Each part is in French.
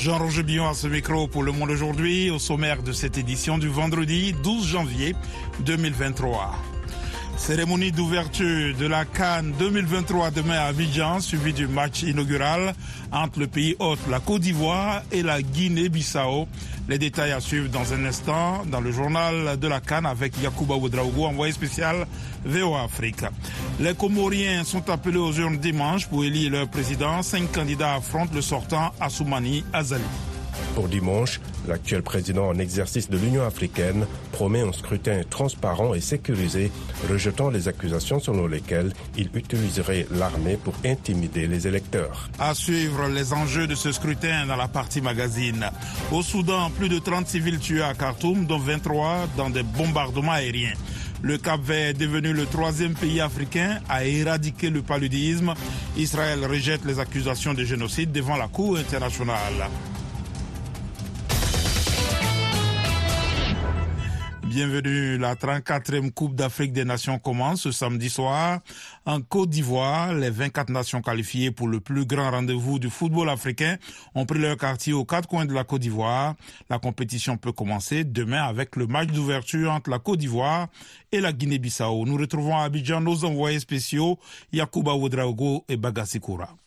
Jean-Roger Billon à ce micro pour Le Monde aujourd'hui, au sommaire de cette édition du vendredi 12 janvier 2023. Cérémonie d'ouverture de la Cannes 2023 demain à Abidjan, suivi du match inaugural entre le pays hôte, la Côte d'Ivoire et la Guinée-Bissau. Les détails à suivre dans un instant dans le journal de la Cannes avec Yacouba Ouedraogo, envoyé spécial VOA Afrique. Les Comoriens sont appelés aux urnes dimanche pour élire leur président. Cinq candidats affrontent le sortant Assoumani Azali. Pour dimanche, l'actuel président en exercice de l'Union africaine promet un scrutin transparent et sécurisé, rejetant les accusations selon lesquelles il utiliserait l'armée pour intimider les électeurs. À suivre les enjeux de ce scrutin dans la partie magazine. Au Soudan, plus de 30 civils tués à Khartoum, dont 23 dans des bombardements aériens. Le Cap Vert est devenu le troisième pays africain à éradiquer le paludisme. Israël rejette les accusations de génocide devant la Cour internationale. Bienvenue. La 34e Coupe d'Afrique des Nations commence ce samedi soir en Côte d'Ivoire. Les 24 nations qualifiées pour le plus grand rendez-vous du football africain ont pris leur quartier aux quatre coins de la Côte d'Ivoire. La compétition peut commencer demain avec le match d'ouverture entre la Côte d'Ivoire et la Guinée-Bissau. Nous retrouvons à Abidjan nos envoyés spéciaux Yakuba Ouedraogo et Bagasikura.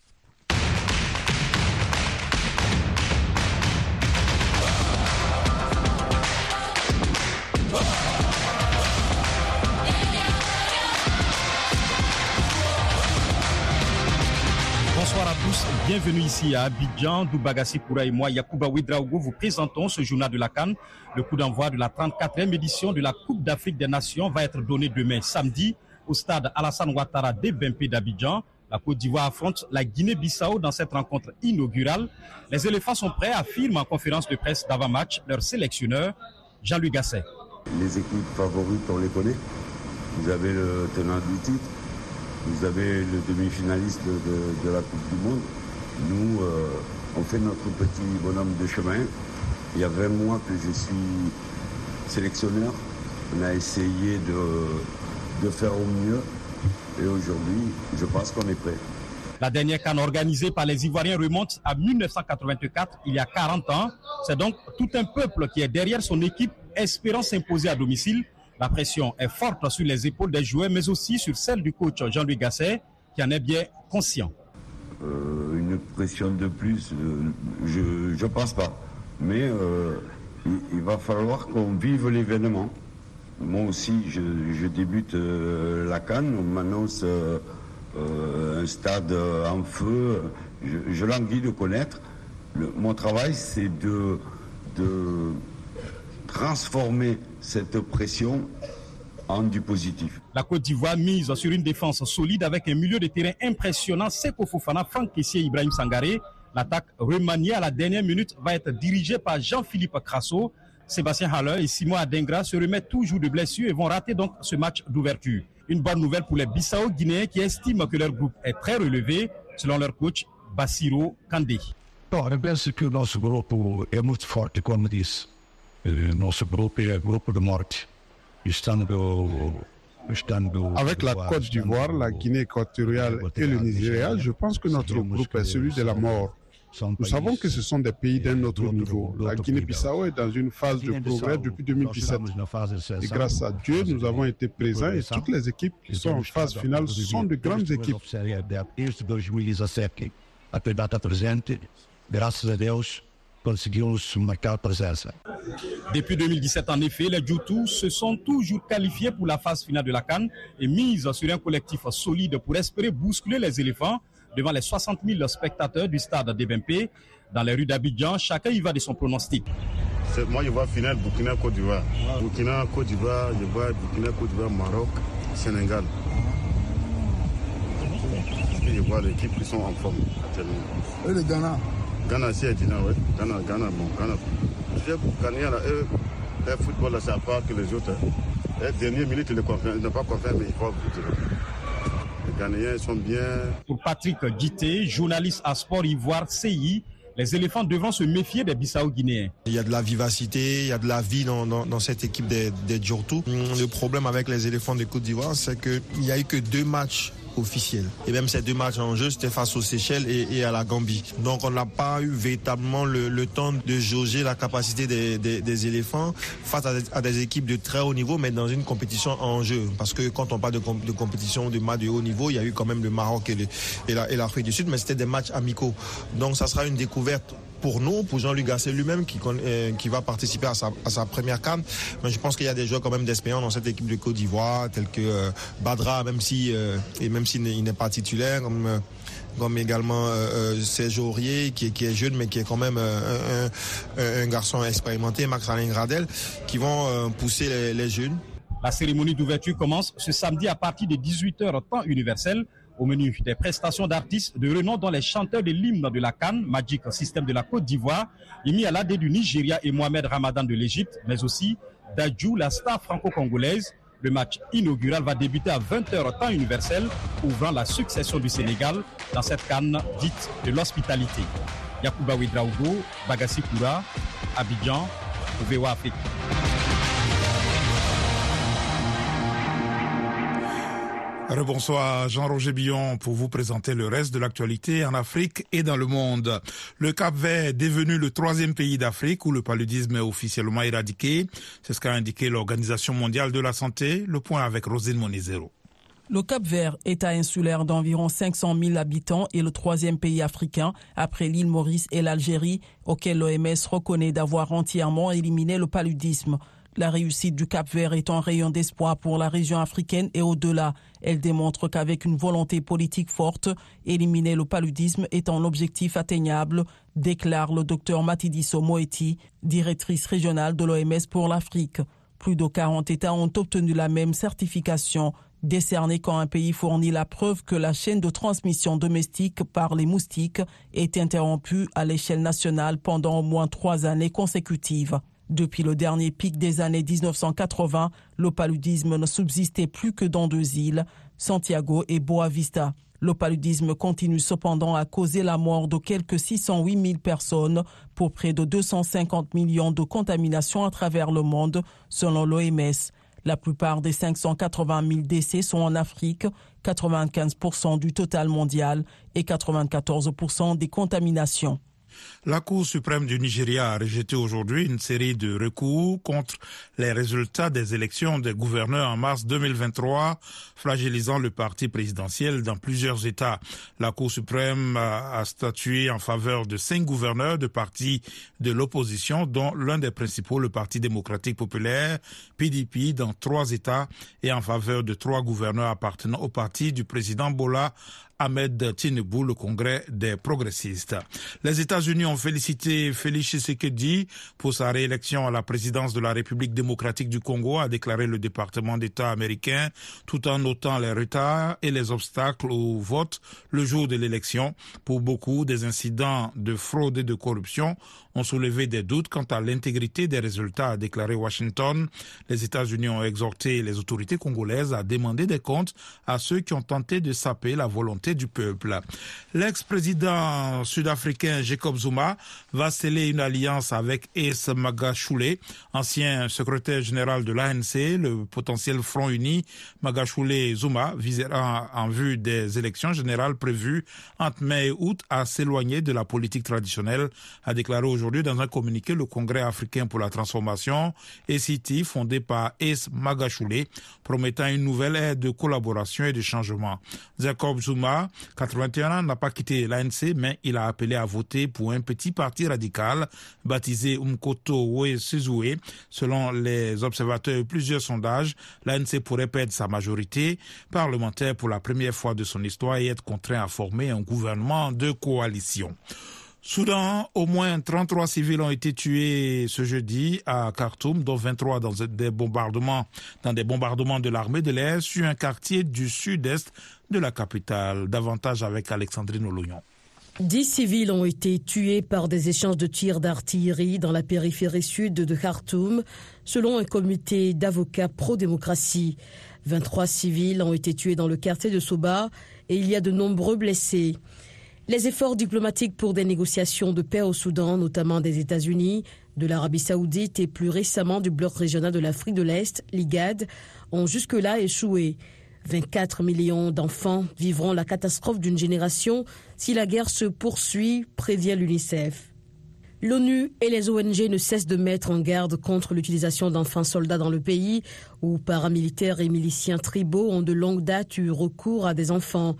Bienvenue ici à Abidjan. Doubagassi Koura et moi, Yacouba Ouedraogo, vous présentons ce journal de la Cannes. Le coup d'envoi de la 34e édition de la Coupe d'Afrique des Nations va être donné demain samedi au stade Alassane Ouattara des Bempé d'Abidjan. La Côte d'Ivoire affronte la Guinée-Bissau dans cette rencontre inaugurale. Les éléphants sont prêts, affirme en conférence de presse d'avant-match leur sélectionneur, Jean-Louis Gasset. Les équipes favorites, on les connaît. Vous avez le tenant du titre, vous avez le demi-finaliste de, de, la Coupe du Monde. Nous, euh, on fait notre petit bonhomme de chemin. Il y a 20 mois que je suis sélectionneur. On a essayé de, de faire au mieux. Et aujourd'hui, je pense qu'on est prêt. La dernière canne organisée par les Ivoiriens remonte à 1984, il y a 40 ans. C'est donc tout un peuple qui est derrière son équipe, espérant s'imposer à domicile. La pression est forte sur les épaules des joueurs, mais aussi sur celle du coach Jean-Louis Gasset, qui en est bien conscient. Euh, une pression de plus, euh, je ne pense pas. Mais euh, il, va falloir qu'on vive l'événement. Moi aussi, je, je débute euh, la Cannes, on m'annonce un stade en feu. Je, je languis de connaître. Le, mon travail, c'est de, de transformer cette pression en du positif. La Côte d'Ivoire mise sur une défense solide avec un milieu de terrain impressionnant. Seko Fofana, Franck Kessier, Ibrahim Sangaré. L'attaque remaniée à la dernière minute va être dirigée par Jean-Philippe Crasso. Sébastien Haller et Simon Adengra se remettent toujours de blessures et vont rater donc ce match d'ouverture. Une bonne nouvelle pour les Bissau guinéens qui estiment que leur groupe est très relevé, selon leur coach Bassiro Kandé. Eu penso que o nosso grupo é muito forte, como disse. O nosso grupo é o grupo de morte. Avec la Côte d'Ivoire, la Guinée équatoriale et le Nigeria, je pense que notre groupe est celui de la mort. Nous savons que ce sont des pays d'un autre niveau. La Guinée-Bissau est dans une phase de progrès depuis 2017. Et grâce à Dieu, nous avons été présents et toutes les équipes qui sont en phase finale sont de grandes équipes. Até data presente, marcar presença. Depuis 2017, en effet, les Joutou se sont toujours qualifiés pour la phase finale de la Cannes et misent sur un collectif solide pour espérer bousculer les éléphants devant les 60 000 spectateurs du stade d'Ebempe. Dans les rues d'Abidjan, chacun y va de son pronostic. Moi, je vois finale Burkina-Côte d'Ivoire. Burkina-Côte d'Ivoire, je vois Burkina-Côte d'Ivoire, Maroc, Sénégal. Et je vois les équipes qui sont en forme actuellement. Et le Ghana? Ghana, c'est Dina, oui. Ghana, Ghana, bon, Ghana. Je Ghana, là, eux, le football, là, c'est à part que les autres. Les dernières minutes, ils ne pas confiance, mais il faut Les Ghanéens sont bien. Pour Patrick Guité, journaliste à Sport Ivoire CI, les éléphants devront se méfier des Bissau-Guinéens. Il y a de la vivacité, il y a de la vie dans, dans, dans cette équipe des, des Djortou. Le problème avec les éléphants de Côte d'Ivoire, c'est qu'il n'y a eu que deux matchs officielle. Et même ces deux matchs en jeu, c'était face aux Seychelles et, à la Gambie. Donc on n'a pas eu véritablement le, temps de jauger la capacité des, éléphants face à des, équipes de très haut niveau, mais dans une compétition en jeu. Parce que quand on parle de, compétition de match de haut niveau, il y a eu quand même le Maroc et, et l'Afrique du Sud, mais c'était des matchs amicaux. Donc ça sera une découverte pour nous, pour Jean-Luc Gasset lui-même qui, euh, qui va participer à sa, première canne. Mais je pense qu'il y a des joueurs quand même d'expérience dans cette équipe de Côte d'Ivoire, tels que euh, Badra, même si euh, et même s'il n'est pas titulaire, comme comme également Serge Aurier, qui, qui, est jeune mais qui est quand même un, garçon expérimenté, Max-Alain Gradel, qui vont pousser les, les jeunes. La cérémonie d'ouverture commence ce samedi à partir de 18h temps universel au menu des prestations d'artistes de renom dont les chanteurs de l'hymne de la Cannes, Magic System de la Côte d'Ivoire, Imi Alade du Nigeria et Mohamed Ramadan de l'Égypte, mais aussi Dajou, la star franco-congolaise. Le match inaugural va débuter à 20h temps universel, ouvrant la succession du Sénégal dans cette canne dite de l'hospitalité. Yakuba Ouedraogo, Bagassi Koura, Abidjan, VOA Afrique. Bonsoir Jean-Roger Billon pour vous présenter le reste de l'actualité en Afrique et dans le monde. Le Cap Vert est devenu le troisième pays d'Afrique où le paludisme est officiellement éradiqué. C'est ce qu'a indiqué l'Organisation mondiale de la santé. Le point avec Rosine Monizero. Le Cap Vert, État insulaire d'environ 500 000 habitants, est le troisième pays africain, après l'île Maurice et l'Algérie, auquel l'OMS reconnaît d'avoir entièrement éliminé le paludisme. La réussite du Cap Vert est un rayon d'espoir pour la région africaine et au-delà. Elle démontre qu'avec une volonté politique forte, éliminer le paludisme est un objectif atteignable, déclare le docteur Matidiso Moeti, directrice régionale de l'OMS pour l'Afrique. Plus de 40 États ont obtenu la même certification, décernée quand un pays fournit la preuve que la chaîne de transmission domestique par les moustiques est interrompue à l'échelle nationale pendant au moins trois années consécutives. Depuis le dernier pic des années 1980, le paludisme ne subsistait plus que dans deux îles, Santiago et Boa Vista. Le paludisme continue cependant à causer la mort de quelques 608 000 personnes pour près de 250 millions de contaminations à travers le monde, selon l'OMS. La plupart des 580 000 décès sont en Afrique, 95% du total mondial et 94% des contaminations. La Cour suprême du Nigeria a rejeté aujourd'hui une série de recours contre les résultats des élections des gouverneurs en mars 2023, fragilisant le parti présidentiel dans plusieurs États. La Cour suprême a statué en faveur de cinq gouverneurs de partis de l'opposition, dont l'un des principaux, le Parti démocratique populaire, PDP, dans trois États, et en faveur de trois gouverneurs appartenant au parti du président Bola Ahmed Tinubu, le Congrès des progressistes. Les États-Unis ont félicité Félix Tshisekedi pour sa réélection à la présidence de la République démocratique du Congo, a déclaré le département d'État américain, tout en notant les retards et les obstacles au vote le jour de l'élection. Pour beaucoup, des incidents de fraude et de corruption ont soulevé des doutes quant à l'intégrité des résultats, a déclaré Washington. Les États-Unis ont exhorté les autorités congolaises à demander des comptes à ceux qui ont tenté de saper la volonté du peuple. L'ex-président sud-africain Jacob Zuma va sceller une alliance avec Es Magashule, ancien secrétaire général de l'ANC, le potentiel Front Uni. Magashule Zuma visera en vue des élections générales prévues entre mai et août à s'éloigner de la politique traditionnelle, a déclaré aujourd'hui aujourd'hui dans un communiqué le Congrès africain pour la transformation, ECT, fondé par Es Magashule, promettant une nouvelle ère de collaboration et de changement. Jacob Zuma, 81 ans, n'a pas quitté l'ANC, mais il a appelé à voter pour un petit parti radical baptisé Umkoto We. Selon les observateurs et plusieurs sondages, l'ANC pourrait perdre sa majorité parlementaire pour la première fois de son histoire et être contraint à former un gouvernement de coalition. Soudan, au moins 33 civils ont été tués ce jeudi à Khartoum, dont 23 dans des bombardements, dans des bombardements de l'armée de l'air sur un quartier du sud-est de la capitale. Davantage avec Alexandrine Oloyon. Dix civils ont été tués par des échanges de tirs d'artillerie dans la périphérie sud de Khartoum, selon un comité d'avocats pro-démocratie. 23 civils ont été tués dans le quartier de Soba et il y a de nombreux blessés. Les efforts diplomatiques pour des négociations de paix au Soudan, notamment des États-Unis, de l'Arabie saoudite et plus récemment du bloc régional de l'Afrique de l'Est, l'IGAD, ont jusque-là échoué. 24 millions d'enfants vivront la catastrophe d'une génération si la guerre se poursuit, prévient l'UNICEF. L'ONU et les ONG ne cessent de mettre en garde contre l'utilisation d'enfants soldats dans le pays, où paramilitaires et miliciens tribaux ont de longue date eu recours à des enfants.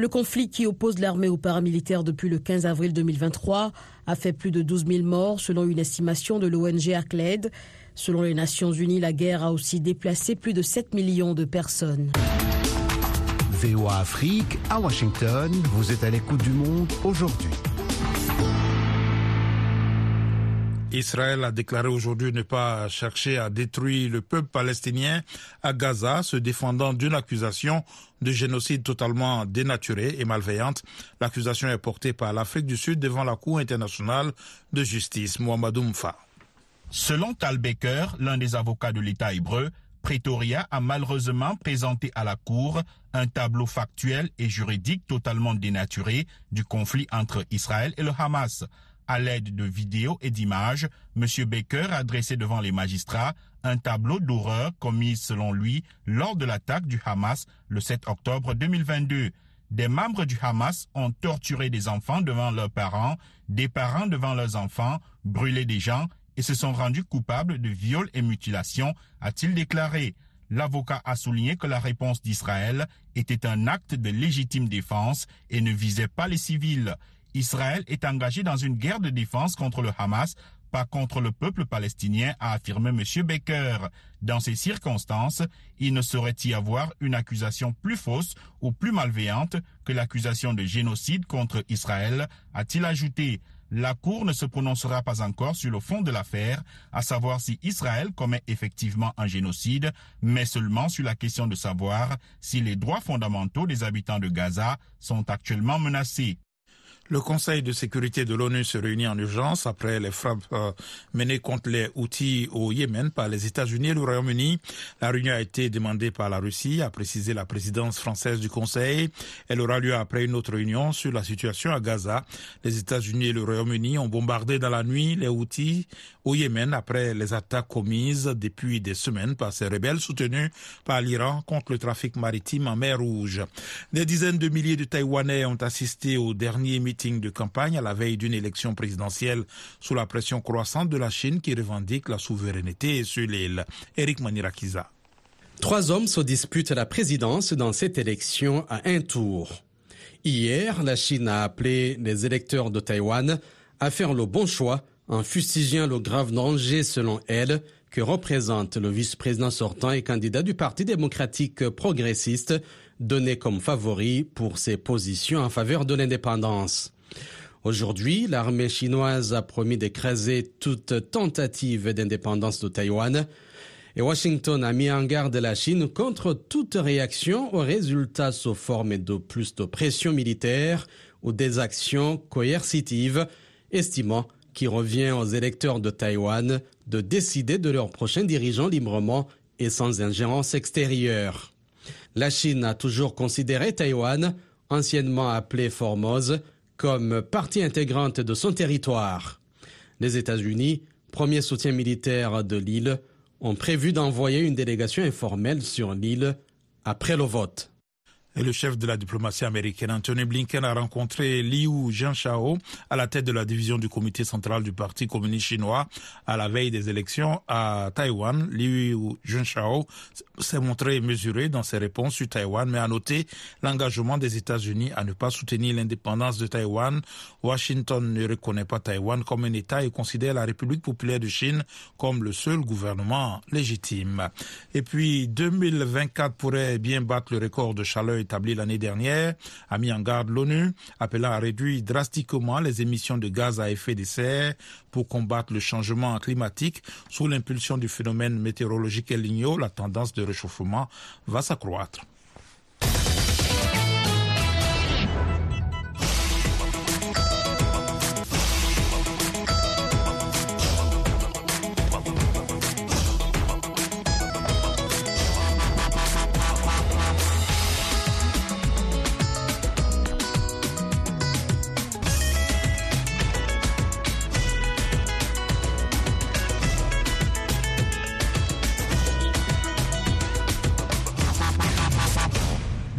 Le conflit qui oppose l'armée aux paramilitaires depuis le 15 avril 2023 a fait plus de 12 000 morts selon une estimation de l'ONG ACLED. Selon les Nations Unies, la guerre a aussi déplacé plus de 7 millions de personnes. VOA Afrique, à Washington, vous êtes à l'écoute du monde aujourd'hui. Israël a déclaré aujourd'hui ne pas chercher à détruire le peuple palestinien à Gaza, se défendant d'une accusation de génocide totalement dénaturée et malveillante. L'accusation est portée par l'Afrique du Sud devant la Cour internationale de justice. Mohamedou Mfa. Selon Tal Baker, l'un des avocats de l'État hébreu, Pretoria a malheureusement présenté à la Cour un tableau factuel et juridique totalement dénaturé du conflit entre Israël et le Hamas. À l'aide de vidéos et d'images, M. Baker a dressé devant les magistrats un tableau d'horreur commis selon lui lors de l'attaque du Hamas le 7 octobre 2022. Des membres du Hamas ont torturé des enfants devant leurs parents, des parents devant leurs enfants, brûlé des gens et se sont rendus coupables de viols et mutilations, a-t-il déclaré. L'avocat a souligné que la réponse d'Israël était un acte de légitime défense et ne visait pas les civils. Israël est engagé dans une guerre de défense contre le Hamas, pas contre le peuple palestinien, a affirmé M. Baker. Dans ces circonstances, il ne saurait y avoir une accusation plus fausse ou plus malveillante que l'accusation de génocide contre Israël, a-t-il ajouté. La Cour ne se prononcera pas encore sur le fond de l'affaire, à savoir si Israël commet effectivement un génocide, mais seulement sur la question de savoir si les droits fondamentaux des habitants de Gaza sont actuellement menacés. Le Conseil de sécurité de l'ONU se réunit en urgence après les frappes euh, menées contre les outils au Yémen par les États-Unis et le Royaume-Uni. La réunion a été demandée par la Russie, a précisé la présidence française du Conseil. Elle aura lieu après une autre réunion sur la situation à Gaza. Les États-Unis et le Royaume-Uni ont bombardé dans la nuit les outils au Yémen après les attaques commises depuis des semaines par ces rebelles soutenus par l'Iran contre le trafic maritime en mer Rouge. Des dizaines de milliers de Taïwanais ont assisté au dernier meeting de campagne à la veille d'une élection présidentielle sous la pression croissante de la Chine qui revendique la souveraineté sur l'île. Eric Manirakiza. Trois hommes se disputent la présidence dans cette élection à un tour. Hier, la Chine a appelé les électeurs de Taïwan à faire le bon choix en fustigeant le grave danger, selon elle, que représente le vice-président sortant et candidat du Parti démocratique progressiste, donné comme favori pour ses positions en faveur de l'indépendance. Aujourd'hui, l'armée chinoise a promis d'écraser toute tentative d'indépendance de Taïwan et Washington a mis en garde la Chine contre toute réaction aux résultats sous forme de plus de pression militaire ou des actions coercitives, estimant qu'il revient aux électeurs de Taïwan de décider de leurs prochains dirigeants librement et sans ingérence extérieure. La Chine a toujours considéré Taïwan, anciennement appelé Formose, comme partie intégrante de son territoire. Les États-Unis, premier soutien militaire de l'île, ont prévu d'envoyer une délégation informelle sur l'île après le vote. Et le chef de la diplomatie américaine, Anthony Blinken, a rencontré Liu Jianshao à la tête de la division du comité central du Parti communiste chinois à la veille des élections à Taïwan. Liu Jianshao s'est montré mesuré dans ses réponses sur Taïwan, mais a noté l'engagement des États-Unis à ne pas soutenir l'indépendance de Taïwan. Washington ne reconnaît pas Taïwan comme un État et considère la République populaire de Chine comme le seul gouvernement légitime. Et puis 2024 pourrait bien battre le record de chaleur établi l'année dernière a mis en garde l'ONU, appelant à réduire drastiquement les émissions de gaz à effet de serre pour combattre le changement climatique. Sous l'impulsion du phénomène météorologique El Niño, la tendance de réchauffement va s'accroître.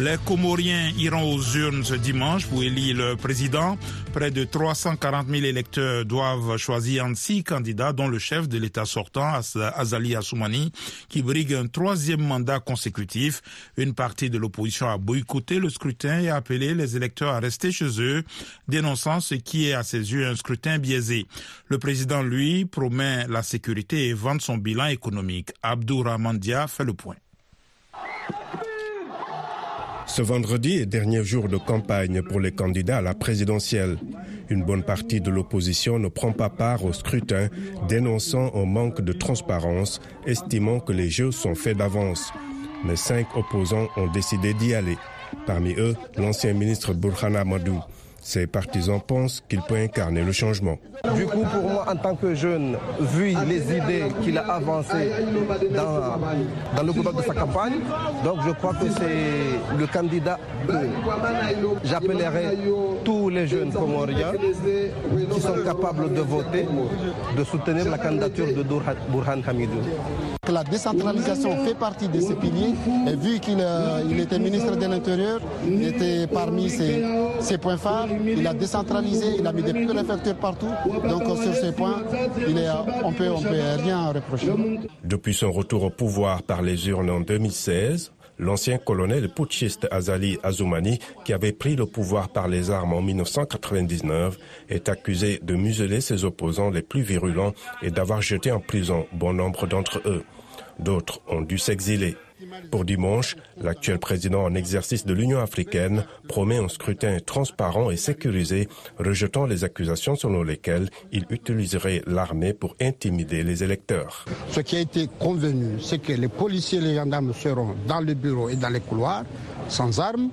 Les Comoriens iront aux urnes ce dimanche pour élire le président. Près de 340 000 électeurs doivent choisir entre six candidats, dont le chef de l'État sortant, Azali Assoumani, qui brigue un troisième mandat consécutif. Une partie de l'opposition a boycotté le scrutin et a appelé les électeurs à rester chez eux, dénonçant ce qui est à ses yeux un scrutin biaisé. Le président, lui, promet la sécurité et vante son bilan économique. Abdourahman Dia fait le point. Ce vendredi est dernier jour de campagne pour les candidats à la présidentielle. Une bonne partie de l'opposition ne prend pas part au scrutin, dénonçant un manque de transparence, estimant que les jeux sont faits d'avance. Mais cinq opposants ont décidé d'y aller. Parmi eux, l'ancien ministre Burhana Madou. Ses partisans pensent qu'il peut incarner le changement. Du coup, pour moi, en tant que jeune, vu les idées qu'il a avancées dans, dans le gouvernement de sa campagne, donc je crois que c'est le candidat que j'appellerai tous les jeunes comoriens qui sont capables de voter, de soutenir la candidature de Burhan Hamidou. La décentralisation fait partie de ces piliers et vu qu'il euh, était ministre de l'Intérieur, il était parmi ses, ses points phares il a décentralisé, il a mis des préfectures partout. Donc sur ce point, il est, on peut, on peut rien reprocher. Depuis son retour au pouvoir par les urnes en 2016, l'ancien colonel putschiste Azali Azoumani, qui avait pris le pouvoir par les armes en 1999, est accusé de museler ses opposants les plus virulents et d'avoir jeté en prison bon nombre d'entre eux. D'autres ont dû s'exiler. Pour dimanche, l'actuel président en exercice de l'Union africaine promet un scrutin transparent et sécurisé, rejetant les accusations selon lesquelles il utiliserait l'armée pour intimider les électeurs. Ce qui a été convenu, c'est que les policiers et les gendarmes seront dans le bureau et dans les couloirs, sans armes,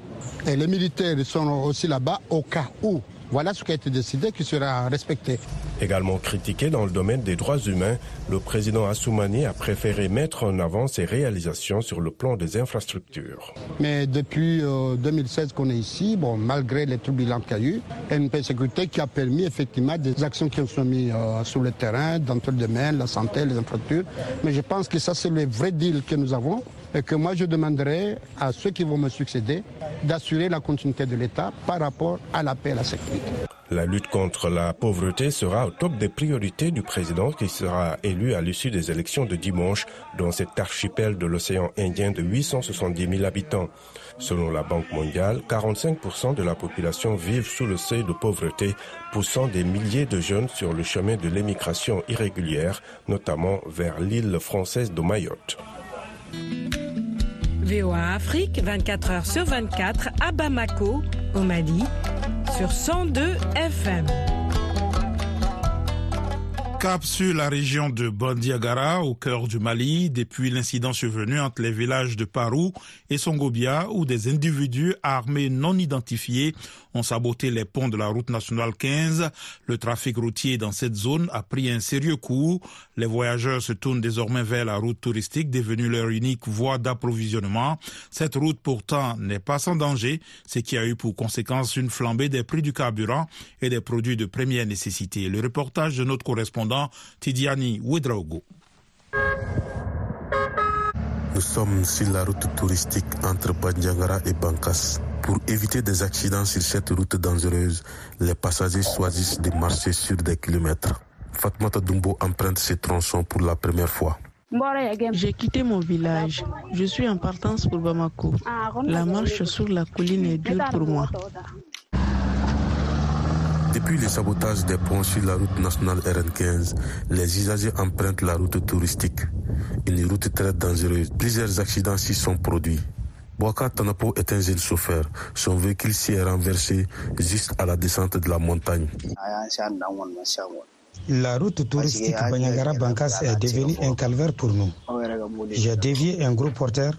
et les militaires seront aussi là-bas au cas où voilà ce qui a été décidé qui sera respecté. Également critiqué dans le domaine des droits humains, le président Assoumani a préféré mettre en avant ses réalisations sur le plan des infrastructures. Mais depuis 2016 qu'on est ici, bon, malgré les turbulences qu'il y a eu, il y a une paix sécurité qui a permis effectivement des actions qui ont sont mises euh, sur le terrain, dans tout le domaine, la santé, les infrastructures. Mais je pense que ça, c'est le vrai deal que nous avons que moi je demanderai à ceux qui vont me succéder d'assurer la continuité de l'État par rapport à la paix et la sécurité. La lutte contre la pauvreté sera au top des priorités du président qui sera élu à l'issue des élections de dimanche dans cet archipel de l'océan Indien de 870 000 habitants. Selon la Banque mondiale, 45% de la population vivent sous le seuil de pauvreté, poussant des milliers de jeunes sur le chemin de l'émigration irrégulière, notamment vers l'île française de Mayotte. VOA Afrique, 24 heures sur 24 à Bamako, au Mali, sur 102 FM. Cap sur la région de Bandiagara, au cœur du Mali, depuis l'incident survenu entre les villages de Parou et Songobia, où des individus armés non identifiés ont saboté les ponts de la route nationale 15. Le trafic routier dans cette zone a pris un sérieux coup. Les voyageurs se tournent désormais vers la route touristique, devenue leur unique voie d'approvisionnement. Cette route pourtant n'est pas sans danger, ce qui a eu pour conséquence une flambée des prix du carburant et des produits de première nécessité. Le reportage de notre correspondant Tidiani Ouedraogo. Nous sommes sur la route touristique entre Bandiagara et Bankas. Pour éviter des accidents sur cette route dangereuse, les passagers choisissent de marcher sur des kilomètres. Fatmata Dumbo emprunte ces tronçons pour la première fois. J'ai quitté mon village. Je suis en partance pour Bamako. La marche sur la colline est dure pour moi. Depuis le sabotage des ponts sur la route nationale RN15, les usagers empruntent la route touristique. Une route très dangereuse. Plusieurs accidents s'y sont produits. Boaka Tanapo est un jeune chauffeur. Son véhicule s'y est renversé juste à la descente de la montagne. La route touristique Banyagara-Bankas est devenue un calvaire pour nous. J'ai dévié un gros porteur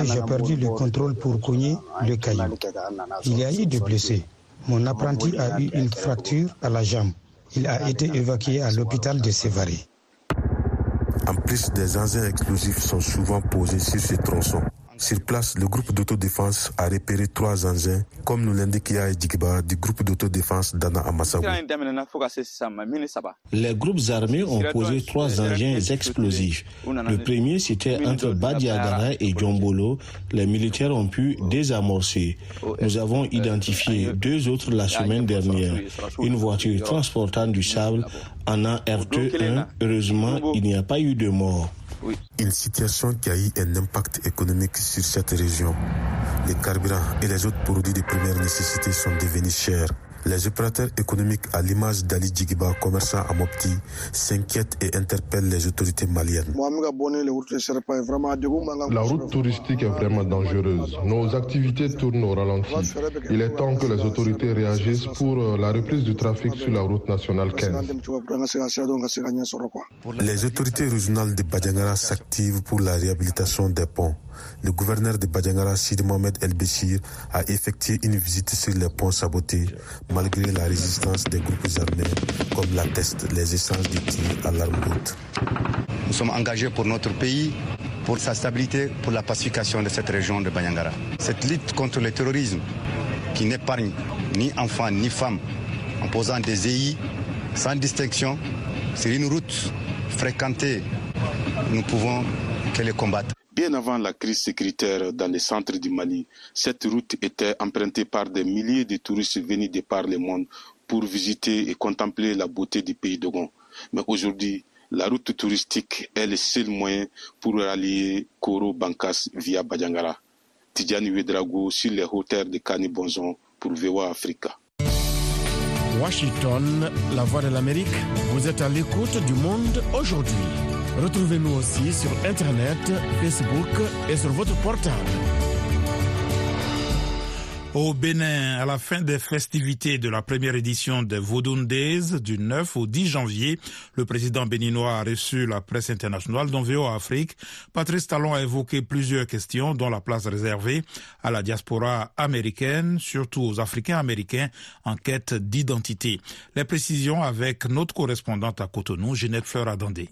et j'ai perdu le contrôle pour cogner le caillou. Il y a eu des blessés. Mon apprenti a eu une fracture à la jambe. Il a été évacué à l'hôpital de Sévaré. En plus, des engins explosifs sont souvent posés sur ces tronçons. Sur place, le groupe d'autodéfense a repéré trois engins, comme nous l'indique Yahi Djigba du groupe d'autodéfense d'Anna Amasago. Les groupes armés ont posé trois engins explosifs. Le premier, c'était entre Badiagara et Djombolo. Les militaires ont pu désamorcer. Nous avons identifié deux autres la semaine dernière. Une voiture transportant du sable en un RT1. Heureusement, il n'y a pas eu de mort. Une situation qui a eu un impact économique sur cette région. Les carburants et les autres produits de première nécessité sont devenus chers. Les opérateurs économiques, à l'image d'Ali Djigiba, commerçant à Mopti, s'inquiètent et interpellent les autorités maliennes. La route touristique est vraiment dangereuse. Nos activités tournent au ralenti. Il est temps que les autorités réagissent pour euh, la reprise du trafic sur la route nationale 15. Les autorités régionales de Badjangara s'activent pour la réhabilitation des ponts. Le gouverneur de Badjangara, Sid Mohamed El Béchir, a effectué une visite sur les ponts sabotés, malgré la résistance des groupes armés, comme l'attestent les essences de tir à l'arme haute. Nous sommes engagés pour notre pays, pour sa stabilité, pour la pacification de cette région de Banyangara. Cette lutte contre le terrorisme, qui n'épargne ni enfants ni femmes, en posant des EI sans distinction, c'est une route fréquentée. Nous pouvons que les combattre. Bien avant la crise sécuritaire dans les centres du Mali, cette route était empruntée par des milliers de touristes venus de par le monde pour visiter et contempler la beauté du pays d'Ogon. Mais aujourd'hui, la route touristique est le seul moyen pour rallier Koro Bankas via Badjangara. Tidjani Wedrago sur les hauteurs de Kani Bonzon pour VOA Africa. Washington, la voix de l'Amérique, vous êtes à l'écoute du monde aujourd'hui. Retrouvez-nous aussi sur Internet, Facebook et sur votre portable. Au Bénin, à la fin des festivités de la première édition des Vodun Days du 9 au 10 janvier, le président béninois a reçu la presse internationale dont VOA Afrique. Patrice Talon a évoqué plusieurs questions dont la place réservée à la diaspora américaine, surtout aux Africains américains en quête d'identité. Les précisions avec notre correspondante à Cotonou, Ginette Fleur Adandé.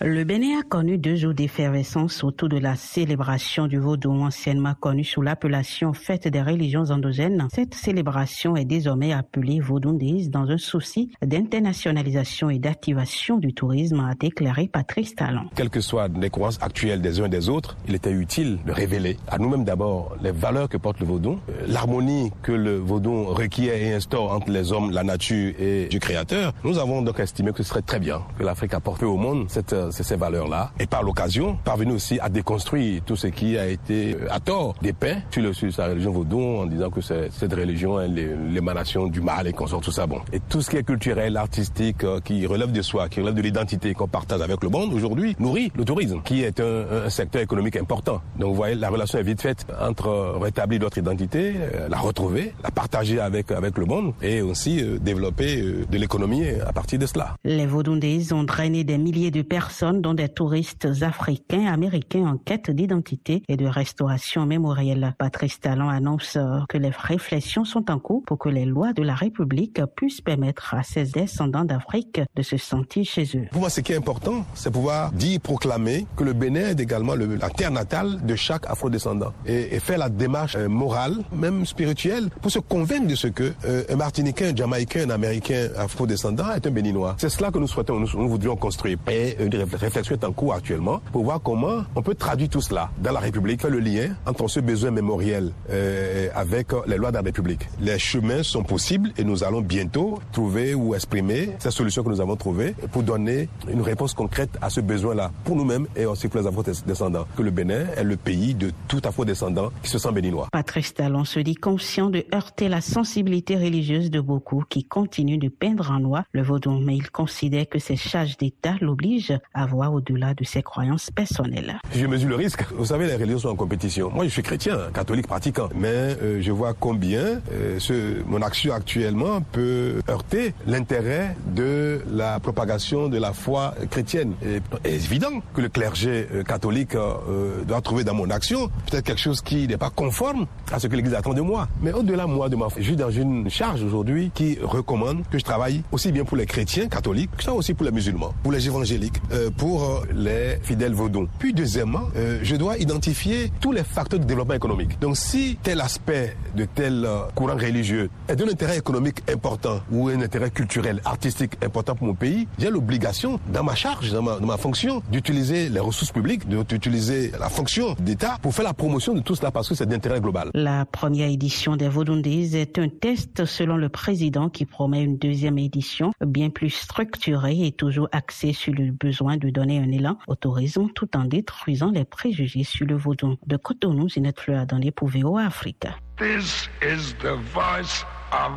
Le Bénin a connu deux jours d'effervescence autour de la célébration du vaudou, anciennement connu sous l'appellation Fête des religions endogènes. Cette célébration est désormais appelée Vaudoundise dans un souci d'internationalisation et d'activation du tourisme, a déclaré Patrice Talon. Quelles que soient les croyances actuelles des uns et des autres, il était utile de révéler à nous-mêmes d'abord les valeurs que porte le vaudou, l'harmonie que le vaudou requiert et instaure entre les hommes, la nature et Dieu créateur. Nous avons donc estimé que ce serait très bien que l'Afrique apporte au monde cette ces valeurs-là. Et par l'occasion, parvenu aussi à déconstruire tout ce qui a été à tort dépeint sur, le, sur sa religion vaudou en disant que cette religion est l'émanation du mal et qu'on sort tout ça bon. Et tout ce qui est culturel, artistique, qui relève de soi, qui relève de l'identité qu'on partage avec le monde aujourd'hui, nourrit le tourisme, qui est un, un, secteur économique important. Donc vous voyez, la relation est vite faite entre rétablir notre identité, la retrouver, la partager avec, avec le monde et aussi euh, développer euh, de l'économie à partir de cela. Les Vaudundais ont drainé des milliers de personnes dont des touristes africains, américains en quête d'identité et de restauration mémorielle. Patrice Talon annonce que les réflexions sont en cours pour que les lois de la République puissent permettre à ces descendants d'Afrique de se sentir chez eux. Pour moi, ce qui est important, c'est pouvoir dire, proclamer que le Bénin est également le, la terre natale de chaque afro-descendant et, et, faire la démarche euh, morale, même spirituelle, pour se convaincre de ce que euh, un Martiniquais, un Jamaïcain, un Américain afro-descendant est un Béninois. C'est cela que nous souhaitons, nous, nous voudrions construire. Et une réflexion est en cours actuellement pour voir comment on peut traduire tout cela dans la République, faire le lien entre ce besoin mémoriel euh, avec les lois de la République. Les chemins sont possibles et nous allons bientôt trouver ou exprimer ces solutions que nous avons trouvées pour donner une réponse concrète à ce besoin-là pour nous-mêmes et aussi pour les afro-descendants. Que le Bénin est le pays de tout afro-descendant qui se sent béninois. Patrice Talon se dit conscient de heurter la sensibilité religieuse de beaucoup qui continuent de peindre en noir le vaudou, mais il considère que ces charges d'État l'obligent à voir au-delà de ses croyances personnelles. Je mesure le risque. Vous savez, les religions sont en compétition. Moi, je suis chrétien, catholique pratiquant, mais euh, je vois combien euh, ce, mon action actuellement peut heurter l'intérêt de la propagation de la foi chrétienne. Et, est évident que le clergé euh, catholique euh, doit trouver dans mon action peut-être quelque chose qui n'est pas conforme à ce que l'Église attend de moi. Mais au-delà moi de ma foi, je suis dans une charge aujourd'hui qui recommande que je travaille aussi bien pour les chrétiens catholiques que ça aussi pour les musulmans, pour les évangéliques, pour les fidèles vaudons. Puis deuxièmement, je dois identifier tous les facteurs de développement économique. Donc si tel aspect de tel courant religieux est d'un intérêt économique important ou un intérêt culturel, artistique important pour mon pays, j'ai l'obligation, dans ma charge, dans ma, fonction, d'utiliser les ressources publiques, d'utiliser la fonction d'État pour faire la promotion de tout cela parce que c'est d'intérêt global. La première édition des Vaudundis est un test selon le président qui promet une deuxième édition bien plus structurée et toujours axée sur le besoin de donner un élan au tourisme tout en détruisant les préjugés sur le vaudou. De Cotonou, Zinette Fleur dans les VOA Afrique. This is the voice of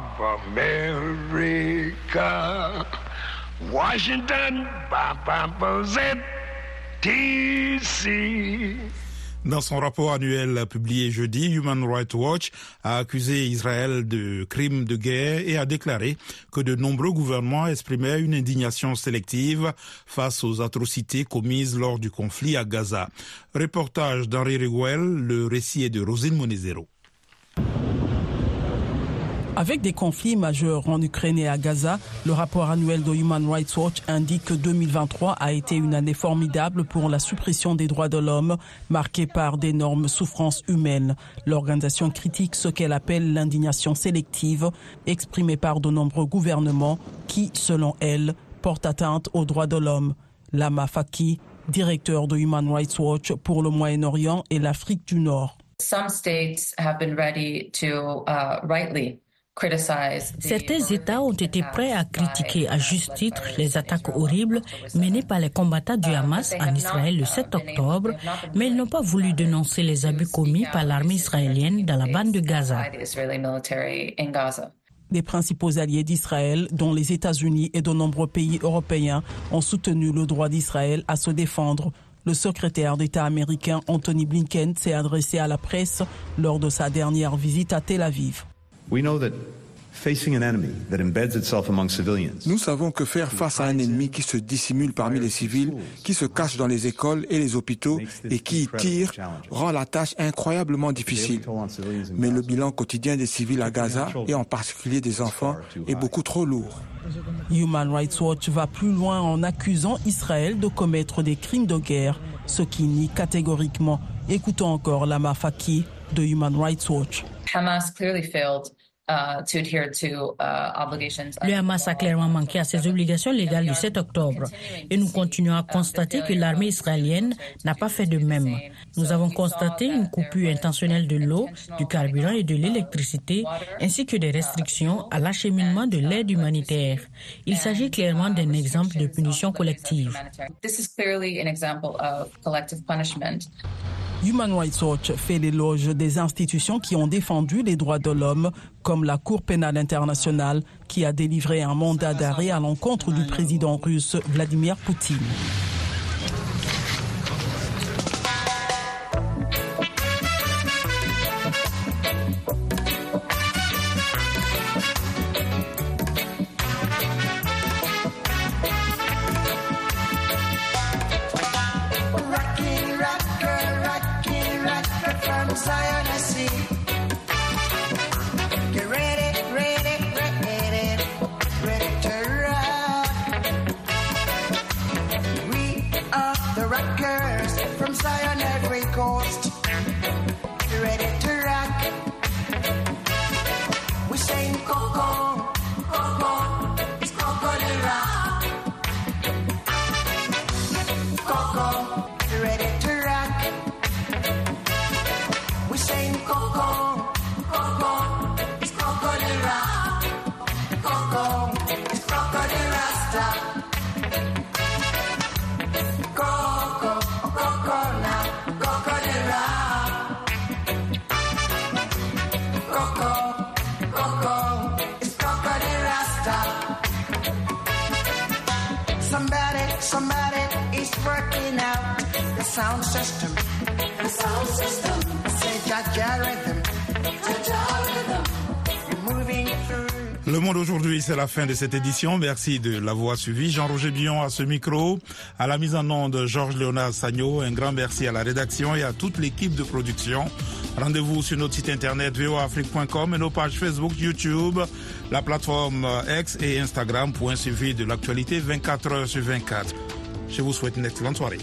America. Washington, DC. Dans son rapport annuel publié jeudi, Human Rights Watch a accusé Israël de crimes de guerre et a déclaré que de nombreux gouvernements exprimaient une indignation sélective face aux atrocités commises lors du conflit à Gaza. Reportage d'Henri Riguel, le récit est de Rosine Monezero. Avec des conflits majeurs en Ukraine et à Gaza, le rapport annuel de Human Rights Watch indique que 2023 a été une année formidable pour la suppression des droits de l'homme, marquée par d'énormes souffrances humaines. L'organisation critique ce qu'elle appelle l'indignation sélective, exprimée par de nombreux gouvernements qui, selon elle, portent atteinte aux droits de l'homme. Lama Faki, directeur de Human Rights Watch pour le Moyen-Orient et l'Afrique du Nord. Some states have been ready to uh, rightly Certains États ont été prêts à critiquer à juste titre les attaques horribles menées par les combattants du Hamas en Israël le 7 octobre, mais ils n'ont pas voulu dénoncer les abus commis par l'armée israélienne dans la bande de Gaza. Les principaux alliés d'Israël, dont les États-Unis et de nombreux pays européens, ont soutenu le droit d'Israël à se défendre. Le secrétaire d'État américain Anthony Blinken s'est adressé à la presse lors de sa dernière visite à Tel Aviv. Nous savons que faire face à un ennemi qui se dissimule parmi les civils, qui se cache dans les écoles et les hôpitaux et qui tire rend la tâche incroyablement difficile. Mais le bilan quotidien des civils à Gaza, et en particulier des enfants, est beaucoup trop lourd. Human Rights Watch va plus loin en accusant Israël de commettre des crimes de guerre, ce qui nie catégoriquement. Écoutons encore Lama Faki de Human Rights Watch. Hamas Uh, uh, le Hamas a clairement manqué à ses obligations légales du 7 octobre et nous continuons à constater que l'armée israélienne n'a pas fait de même. Nous avons constaté une coupure intentionnelle de l'eau, du carburant et de l'électricité, ainsi que des restrictions à l'acheminement de l'aide humanitaire. Il s'agit clairement d'un exemple de punition collective. Human Rights Watch fait l'éloge des institutions qui ont défendu les droits de l'homme, comme la Cour pénale internationale qui a délivré un mandat d'arrêt à l'encontre du président russe Vladimir Poutine. Le monde aujourd'hui, c'est la fin de cette édition. Merci de l'avoir suivi. Jean-Roger Bion à ce micro, à la mise en onde Georges Léonard Sagno. Un grand merci à la rédaction et à toute l'équipe de production. Rendez-vous sur notre site internet voafrique.com et nos pages Facebook, YouTube, la plateforme X et Instagram pour un suivi de l'actualité 24 heures sur 24. Je vous souhaite une excellente soirée.